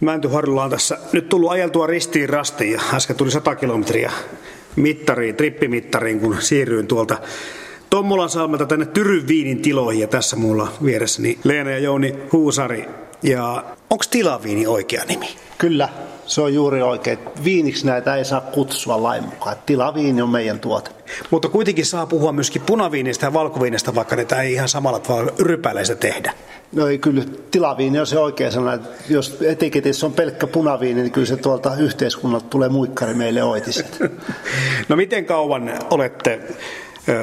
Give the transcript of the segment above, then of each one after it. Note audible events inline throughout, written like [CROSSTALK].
Mäntyharjulla on tässä nyt tullut ajeltua ristiin rastiin ja äsken tuli 100 kilometriä mittariin, trippimittariin, kun siirryin tuolta Tommolan salmelta tänne Tyryn viinin tiloihin ja tässä mulla vieressäni Leena ja Jouni Huusari. Ja onko tilaviini oikea nimi? Kyllä, se on juuri oikein. Viiniksi näitä ei saa kutsua lain mukaan. Tilaviini on meidän tuote. Mutta kuitenkin saa puhua myöskin punaviinistä ja valkoviinista, vaikka niitä ei ihan samalla tavalla rypäleistä tehdä. No ei kyllä, tilaviini on se oikea sana. Jos etiketissä on pelkkä punaviini, niin kyllä se tuolta yhteiskunnalta tulee muikkari meille oitiset. [LAUGHS] no miten kauan olette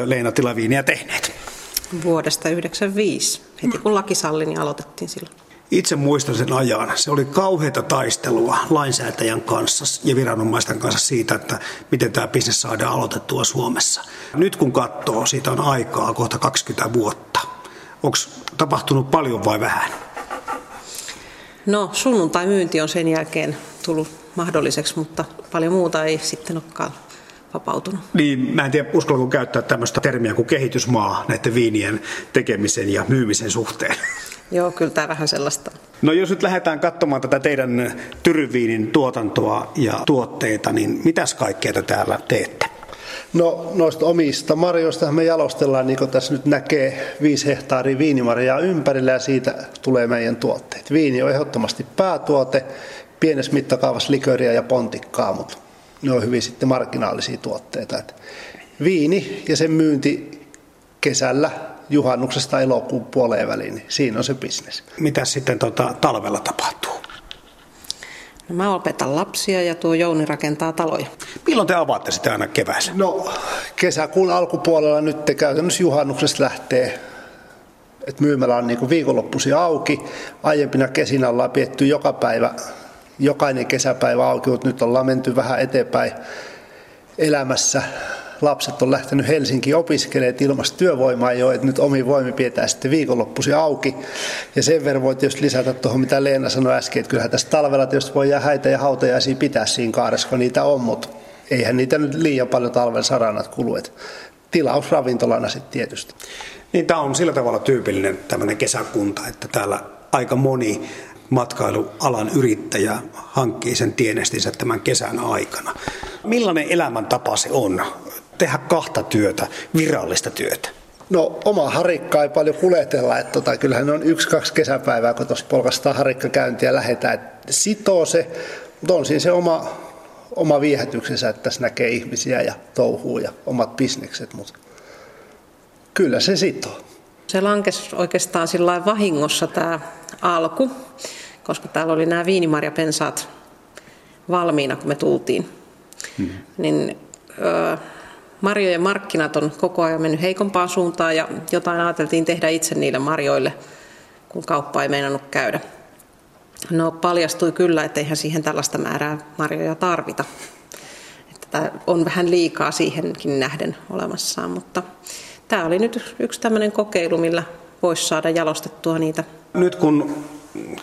Leena Tilaviiniä tehneet? Vuodesta 1995. Heti kun laki salli, niin aloitettiin silloin. Itse muistan sen ajan. Se oli kauheita taistelua lainsäätäjän kanssa ja viranomaisten kanssa siitä, että miten tämä bisnes saadaan aloitettua Suomessa. Nyt kun katsoo, siitä on aikaa kohta 20 vuotta. Onko tapahtunut paljon vai vähän? No sunnuntai-myynti on sen jälkeen tullut mahdolliseksi, mutta paljon muuta ei sitten olekaan vapautunut. Niin, mä en tiedä, uskallanko käyttää tämmöistä termiä kuin kehitysmaa näiden viinien tekemisen ja myymisen suhteen. Joo, kyllä tämä vähän sellaista. No jos nyt lähdetään katsomaan tätä teidän tyryviinin tuotantoa ja tuotteita, niin mitäs kaikkea te täällä teette? No noista omista marjoista me jalostellaan, niin kuin tässä nyt näkee, viisi hehtaaria viinimarjaa ympärillä ja siitä tulee meidän tuotteet. Viini on ehdottomasti päätuote, pienessä mittakaavassa liköriä ja pontikkaa, mutta ne on hyvin sitten marginaalisia tuotteita. Et viini ja sen myynti kesällä juhannuksesta elokuun puoleen väliin, niin siinä on se bisnes. Mitä sitten tota, talvella tapahtuu? No mä opetan lapsia ja tuo Jouni rakentaa taloja. Milloin te avaatte sitä aina keväällä? No kesäkuun alkupuolella nyt te käytännössä juhannuksesta lähtee että myymälä on niin viikonloppuisin auki. Aiempina kesinä ollaan pietty joka päivä, jokainen kesäpäivä auki, mutta nyt ollaan menty vähän eteenpäin elämässä lapset on lähtenyt Helsinkiin opiskelemaan ilmasta työvoimaa jo, että nyt omi voimi pidetään sitten viikonloppuisin auki. Ja sen verran voi tietysti lisätä tuohon, mitä Leena sanoi äsken, että kyllähän tässä talvella tietysti voi häitä ja hautajaisia pitää siinä kaaressa, kun niitä on, mutta eihän niitä nyt liian paljon talven saranat kulu. Että tilaus ravintolana sitten tietysti. Niin tämä on sillä tavalla tyypillinen tämmöinen kesäkunta, että täällä aika moni matkailualan yrittäjä hankkii sen tienestinsä tämän kesän aikana. Millainen elämäntapa se on? Tehdä kahta työtä, virallista työtä? No oma harikka ei paljon kuljetella, että tota, kyllähän on yksi-kaksi kesäpäivää, kun tuossa polkastaan harikkakäyntiä lähetään. Että sitoo se, mutta on siinä se oma, oma viehätyksensä, että tässä näkee ihmisiä ja touhuu ja omat bisnekset, mutta kyllä se sitoo. Se lankesi oikeastaan sillä vahingossa tämä alku, koska täällä oli nämä viinimarjapensaat valmiina, kun me tultiin. Hmm. Niin, öö, marjojen markkinat on koko ajan mennyt heikompaan suuntaan ja jotain ajateltiin tehdä itse niille marjoille, kun kauppa ei meinannut käydä. No paljastui kyllä, että eihän siihen tällaista määrää marjoja tarvita. Että on vähän liikaa siihenkin nähden olemassaan, mutta tämä oli nyt yksi tämmöinen kokeilu, millä voisi saada jalostettua niitä. Nyt kun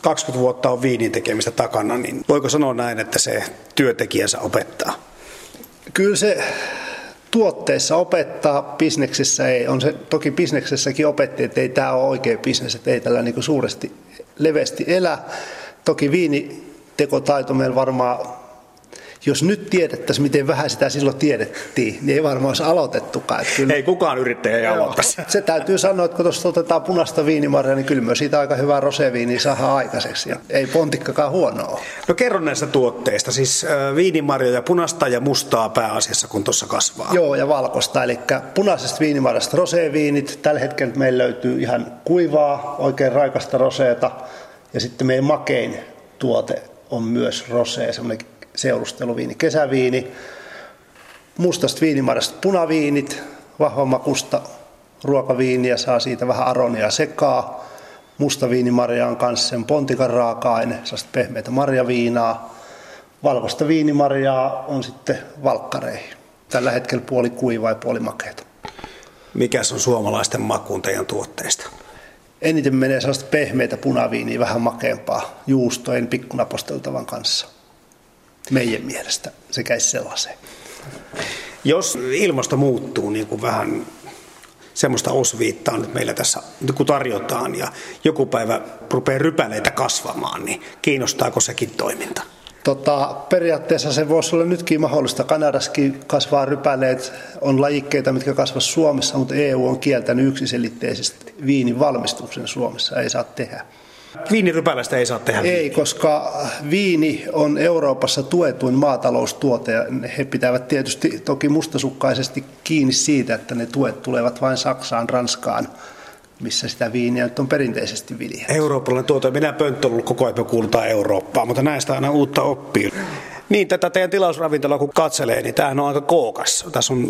20 vuotta on viinin tekemistä takana, niin voiko sanoa näin, että se työntekijänsä opettaa? Kyllä se tuotteessa opettaa, bisneksessä ei. On se toki bisneksessäkin opetti, että ei tämä ole oikea bisnes, että ei tällä niin suuresti leveästi elä. Toki viinitekotaito meillä varmaan jos nyt tiedettäisiin, miten vähän sitä silloin tiedettiin, niin ei varmaan olisi aloitettukaan. Että kyllä, ei kukaan yrittäjä ei aloittaisi. [LAUGHS] Se täytyy sanoa, että kun tuosta otetaan punaista viinimarjaa, niin kyllä myös siitä aika hyvää roseviiniä saadaan aikaiseksi. Ja ei pontikkakaan huonoa No kerro näistä tuotteista, siis viinimarja ja punasta ja mustaa pääasiassa, kun tuossa kasvaa. Joo, ja valkoista. Eli punaisesta viinimarjasta roseviinit. Tällä hetkellä meillä löytyy ihan kuivaa, oikein raikasta roseeta. Ja sitten meidän makein tuote on myös rosee, semmoinen seurusteluviini, kesäviini, mustasta viinimarjasta punaviinit, vahvamakusta ruokaviiniä, saa siitä vähän aronia sekaa. Musta viinimarja on kanssa sen pontikan raaka-aine, sellaista pehmeitä marjaviinaa. Valkoista viinimarjaa on sitten valkkareihin. Tällä hetkellä puoli kuivaa ja puoli makeita. Mikäs on suomalaisten makuun teidän tuotteista? Eniten menee sellaista pehmeitä punaviiniä, vähän makeampaa, juustojen pikkunaposteltavan kanssa meidän mielestä se käisi sellaiseen. Jos ilmasto muuttuu niin kuin vähän semmoista osviittaa nyt meillä tässä kun tarjotaan ja joku päivä rupeaa rypäleitä kasvamaan, niin kiinnostaako sekin toiminta? Tota, periaatteessa se voisi olla nytkin mahdollista. Kanadassakin kasvaa rypäleet, on lajikkeita, mitkä kasvaa Suomessa, mutta EU on kieltänyt yksiselitteisesti viinin valmistuksen Suomessa, ei saa tehdä. Viinirypälästä ei saa tehdä. Ei, koska viini on Euroopassa tuetuin maataloustuote ja he pitävät tietysti toki mustasukkaisesti kiinni siitä, että ne tuet tulevat vain Saksaan, Ranskaan, missä sitä viiniä nyt on perinteisesti viljelty. Eurooppalainen tuote. Minä pönttö ollut koko ajan kuulutaan Eurooppaan, mutta näistä aina uutta oppii. Niin, tätä teidän tilausravintolaa kun katselee, niin tämähän on aika kookas. Tässä on,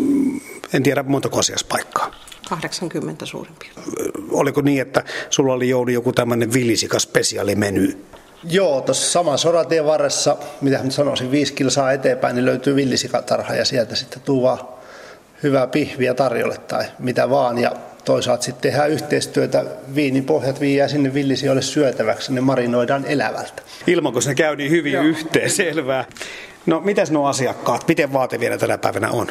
en tiedä montako asiaspaikkaa. 80 suurin piirtein. Oliko niin, että sulla oli Jouni joku tämmöinen villisika spesiaalimeny? Joo, tuossa saman soratien varressa, mitä nyt sanoisin, viisi kilsaa eteenpäin, niin löytyy villisikatarha ja sieltä sitten tuu vaan hyvää pihviä tarjolle tai mitä vaan. Ja toisaalta sitten tehdään yhteistyötä, viinipohjat viiää sinne villisijoille syötäväksi, ne marinoidaan elävältä. Ilman, kun se käy niin hyvin Joo. yhteen, selvää. No, mitäs nuo asiakkaat, miten vaativia tänä päivänä on?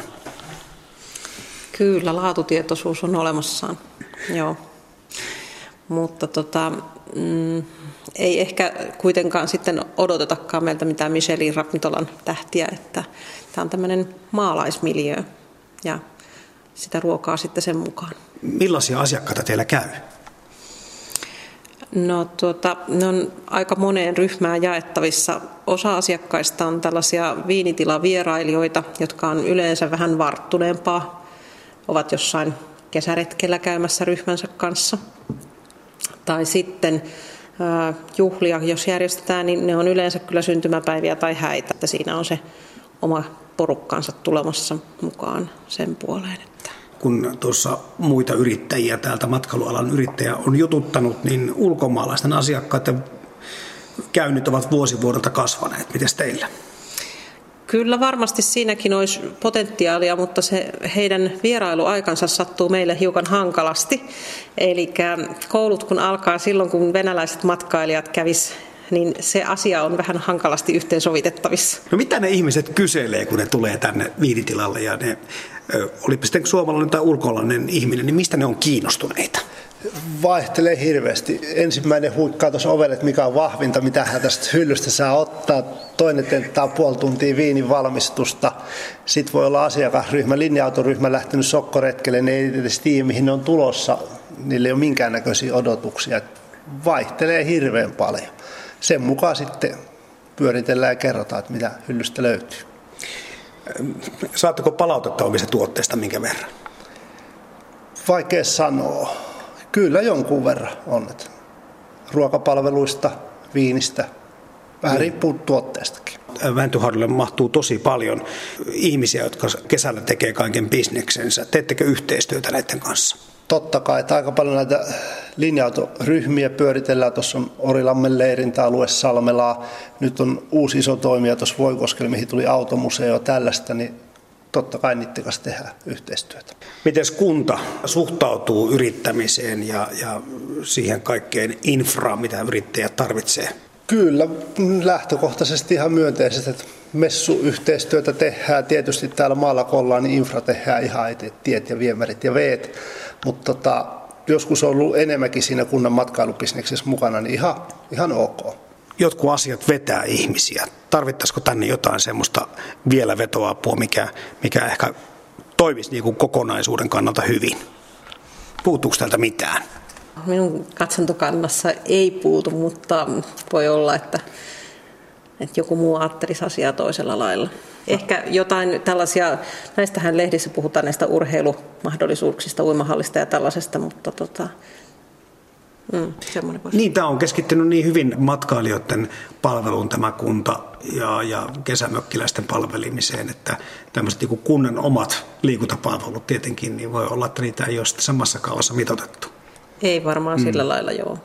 Kyllä, laatutietoisuus on olemassaan, joo. Mutta tota, mm, ei ehkä kuitenkaan sitten odotetakaan meiltä mitään Michelin ravintolan tähtiä, että tämä on tämmöinen maalaismiljö ja sitä ruokaa sitten sen mukaan. Millaisia asiakkaita teillä käy? No tuota, ne on aika moneen ryhmään jaettavissa. Osa asiakkaista on tällaisia viinitilavierailijoita, jotka on yleensä vähän varttuneempaa ovat jossain kesäretkellä käymässä ryhmänsä kanssa. Tai sitten juhlia, jos järjestetään, niin ne on yleensä kyllä syntymäpäiviä tai häitä. Että siinä on se oma porukkansa tulemassa mukaan sen puoleen. Että. Kun tuossa muita yrittäjiä täältä matkailualan yrittäjä on jututtanut, niin ulkomaalaisten asiakkaiden käynnit ovat vuosi vuodelta kasvaneet. Miten teillä? Kyllä varmasti siinäkin olisi potentiaalia, mutta se heidän vierailuaikansa sattuu meille hiukan hankalasti. Eli koulut kun alkaa silloin, kun venäläiset matkailijat kävis niin se asia on vähän hankalasti yhteensovitettavissa. No mitä ne ihmiset kyselee, kun ne tulee tänne viinitilalle ja ne, olipa sitten suomalainen tai ulkolainen ihminen, niin mistä ne on kiinnostuneita? Vaihtelee hirveästi. Ensimmäinen huikkaa tuossa ovelle, että mikä on vahvinta, mitä hän tästä hyllystä saa ottaa. Toinen tenttaa puoli tuntia viinin valmistusta. Sitten voi olla asiakasryhmä, linja-autoryhmä lähtenyt sokkoretkelle, ne ei edes tiedä, mihin ne on tulossa. Niillä ei ole minkäännäköisiä odotuksia. Vaihtelee hirveän paljon. Sen mukaan sitten pyöritellään ja kerrotaan, että mitä hyllystä löytyy. Saatteko palautetta omista tuotteista minkä verran? Vaikea sanoa Kyllä jonkun verran on. Että ruokapalveluista, viinistä, vähän mm. riippuu tuotteestakin. Väntyharjulle mahtuu tosi paljon ihmisiä, jotka kesällä tekee kaiken bisneksensä. Teettekö yhteistyötä näiden kanssa? Totta kai, että aika paljon näitä linja-autoryhmiä pyöritellään. Tuossa on Orilammen leirintäalue Salmelaa. Nyt on uusi iso toimija tuossa Voikoskella, mihin tuli automuseo ja tällaista. Niin totta kai niiden kanssa tehdään yhteistyötä. Miten kunta suhtautuu yrittämiseen ja, ja siihen kaikkeen infraan, mitä yrittäjät tarvitsee? Kyllä, lähtökohtaisesti ihan myönteisesti, että messuyhteistyötä tehdään. Tietysti täällä maalla kun ollaan, niin infra tehdään ihan itse, tiet ja viemärit ja veet. Mutta tota, joskus on ollut enemmänkin siinä kunnan matkailubisneksessä mukana, niin ihan, ihan ok jotkut asiat vetää ihmisiä. Tarvittaisiko tänne jotain semmoista vielä vetoapua, mikä, mikä ehkä toimisi niin kuin kokonaisuuden kannalta hyvin? Puuttuuko täältä mitään? Minun katsantokannassa ei puutu, mutta voi olla, että, että joku muu ajattelisi asiaa toisella lailla. Ehkä jotain tällaisia, näistähän lehdissä puhutaan näistä urheilumahdollisuuksista, uimahallista ja tällaisesta, mutta tota, Mm, niin, tämä on keskittynyt niin hyvin matkailijoiden palveluun tämä kunta ja, ja kesämökkiläisten palvelimiseen, että tämmöiset niin kunnan omat liikuntapalvelut tietenkin, niin voi olla, että niitä ei ole samassa kaavassa mitotettu. Ei varmaan mm. sillä lailla, joo.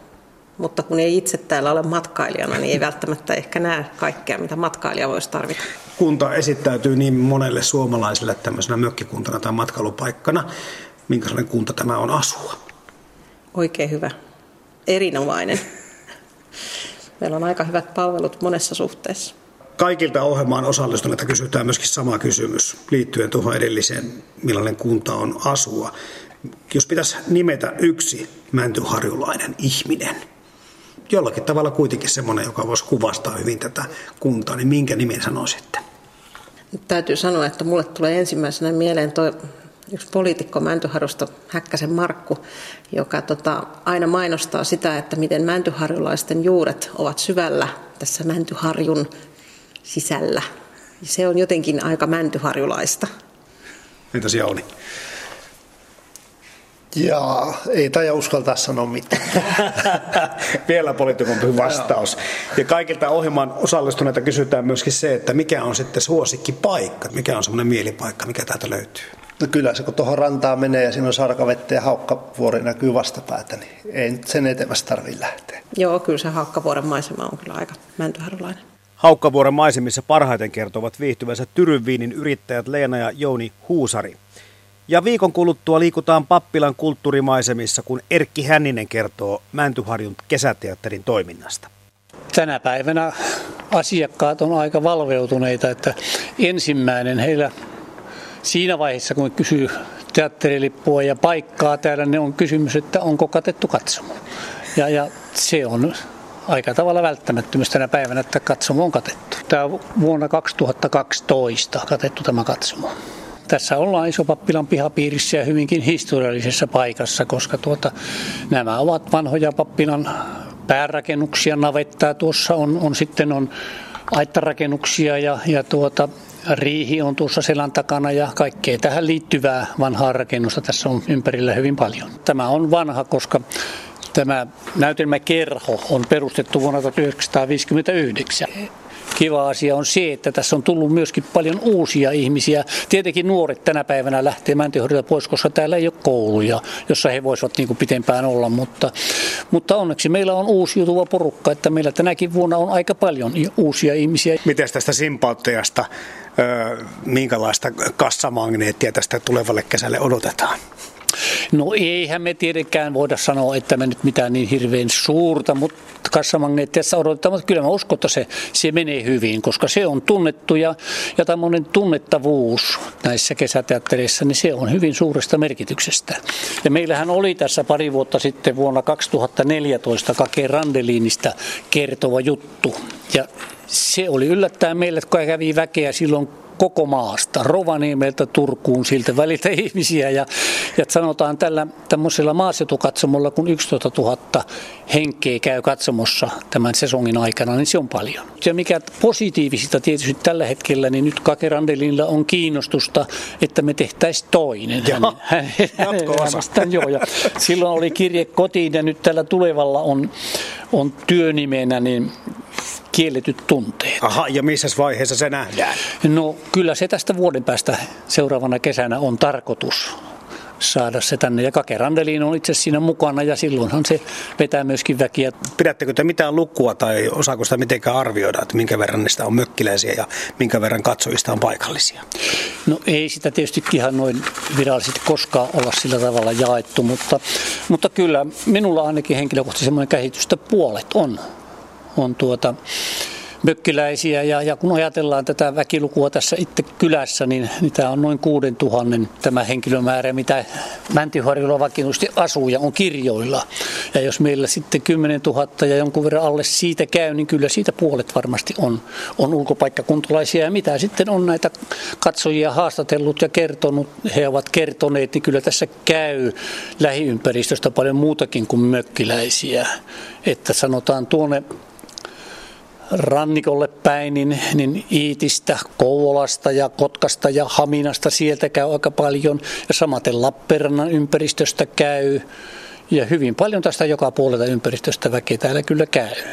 Mutta kun ei itse täällä ole matkailijana, niin ei välttämättä ehkä näe kaikkea, mitä matkailija voisi tarvita. Kunta esittäytyy niin monelle suomalaiselle tämmöisenä mökkikuntana tai matkailupaikkana. Minkälainen kunta tämä on asua? Oikein hyvä erinomainen. Meillä on aika hyvät palvelut monessa suhteessa. Kaikilta ohjelmaan osallistuneilta kysytään myöskin sama kysymys liittyen tuohon edelliseen, millainen kunta on asua. Jos pitäisi nimetä yksi mäntyharjulainen ihminen, jollakin tavalla kuitenkin semmoinen, joka voisi kuvastaa hyvin tätä kuntaa, niin minkä nimen sanoisitte? Täytyy sanoa, että mulle tulee ensimmäisenä mieleen tuo yksi poliitikko Mäntyharjusta, Häkkäsen Markku, joka tota, aina mainostaa sitä, että miten mäntyharjulaisten juuret ovat syvällä tässä Mäntyharjun sisällä. Se on jotenkin aika mäntyharjulaista. Entäs Jauni? Ja ei taja uskaltaa sanoa mitään. [LAUGHS] Vielä poliitikompi vastaus. Ja kaikilta ohjelman osallistuneita kysytään myöskin se, että mikä on sitten suosikkipaikka, mikä on semmoinen mielipaikka, mikä täältä löytyy. No kyllä se, kun tuohon rantaan menee ja siinä on sarkavettä ja haukkavuori näkyy vastapäätä, niin ei nyt sen etemässä tarvitse lähteä. Joo, kyllä se haukkavuoren maisema on kyllä aika mäntyharjulainen. Haukkavuoren maisemissa parhaiten kertovat viihtyvänsä Tyrynviinin yrittäjät Leena ja Jouni Huusari. Ja viikon kuluttua liikutaan Pappilan kulttuurimaisemissa, kun Erkki Hänninen kertoo Mäntyharjun kesäteatterin toiminnasta. Tänä päivänä asiakkaat on aika valveutuneita, että ensimmäinen heillä siinä vaiheessa, kun kysyy teatterilippua ja paikkaa täällä, ne on kysymys, että onko katettu katsomo. Ja, ja se on aika tavalla välttämättömyys tänä päivänä, että katsomo on katettu. Tämä on vuonna 2012 katettu tämä katsomo. Tässä ollaan Isopappilan pihapiirissä ja hyvinkin historiallisessa paikassa, koska tuota, nämä ovat vanhoja pappilan päärakennuksia, navettaa tuossa on, on sitten on aittarakennuksia ja, ja tuota, riihi on tuossa selän takana ja kaikkea tähän liittyvää vanhaa rakennusta tässä on ympärillä hyvin paljon. Tämä on vanha, koska tämä näytelmäkerho on perustettu vuonna 1959 kiva asia on se, että tässä on tullut myöskin paljon uusia ihmisiä. Tietenkin nuoret tänä päivänä lähtee Mäntyhöriltä pois, koska täällä ei ole kouluja, jossa he voisivat niin kuin pitempään olla, mutta, mutta onneksi meillä on uusiutuva porukka, että meillä tänäkin vuonna on aika paljon uusia ihmisiä. Miten tästä simpauttajasta, minkälaista kassamagneettia tästä tulevalle kesälle odotetaan? No eihän me tietenkään voida sanoa, että me nyt mitään niin hirveän suurta, mutta kassamagneettiassa odotetaan, mutta kyllä mä uskon, että se, se menee hyvin, koska se on tunnettu ja, ja tämmöinen tunnettavuus näissä kesäteattereissa, niin se on hyvin suuresta merkityksestä. Ja meillähän oli tässä pari vuotta sitten vuonna 2014 Kake Randeliinista kertova juttu ja se oli yllättäen meille, kun kävi väkeä silloin koko maasta, Rovaniemeltä Turkuun, siltä väliltä [LAUGHS] ihmisiä. Ja, ja sanotaan tällä tämmöisellä maaseutukatsomolla, kun 11 000 henkeä käy katsomossa tämän sesongin aikana, niin se on paljon. Ja mikä positiivisista tietysti tällä hetkellä, niin nyt Kakerandelilla on kiinnostusta, että me tehtäisiin toinen. Joo, hän, hän, joo, ja silloin oli kirje kotiin ja nyt tällä tulevalla on, on työnimenä, niin kielletyt tunteet. Aha, ja missä vaiheessa se nähdään? No kyllä se tästä vuoden päästä seuraavana kesänä on tarkoitus saada se tänne. Ja Kakerandeliin on itse siinä mukana ja silloinhan se vetää myöskin väkiä. Pidättekö te mitään lukua tai osaako sitä mitenkään arvioida, että minkä verran niistä on mökkiläisiä ja minkä verran katsojista on paikallisia? No ei sitä tietysti ihan noin virallisesti koskaan olla sillä tavalla jaettu, mutta, mutta kyllä minulla ainakin henkilökohtaisesti semmoinen käsitys, että puolet on on tuota, mökkiläisiä ja, ja kun ajatellaan tätä väkilukua tässä itse kylässä, niin, niin tämä on noin 6000 tämä henkilömäärä, mitä Mäntyharjulla vakituisesti asuu ja on kirjoilla. Ja jos meillä sitten 10 000 ja jonkun verran alle siitä käy, niin kyllä siitä puolet varmasti on, on ulkopaikkakuntalaisia. Ja mitä sitten on näitä katsojia haastatellut ja kertonut, he ovat kertoneet, niin kyllä tässä käy lähiympäristöstä paljon muutakin kuin mökkiläisiä. Että sanotaan tuonne rannikolle päin, niin, niin Iitistä, Kouvolasta ja Kotkasta ja Haminasta sieltä käy aika paljon. Ja samaten Lappeenrannan ympäristöstä käy. Ja hyvin paljon tästä joka puolelta ympäristöstä väkeä täällä kyllä käy.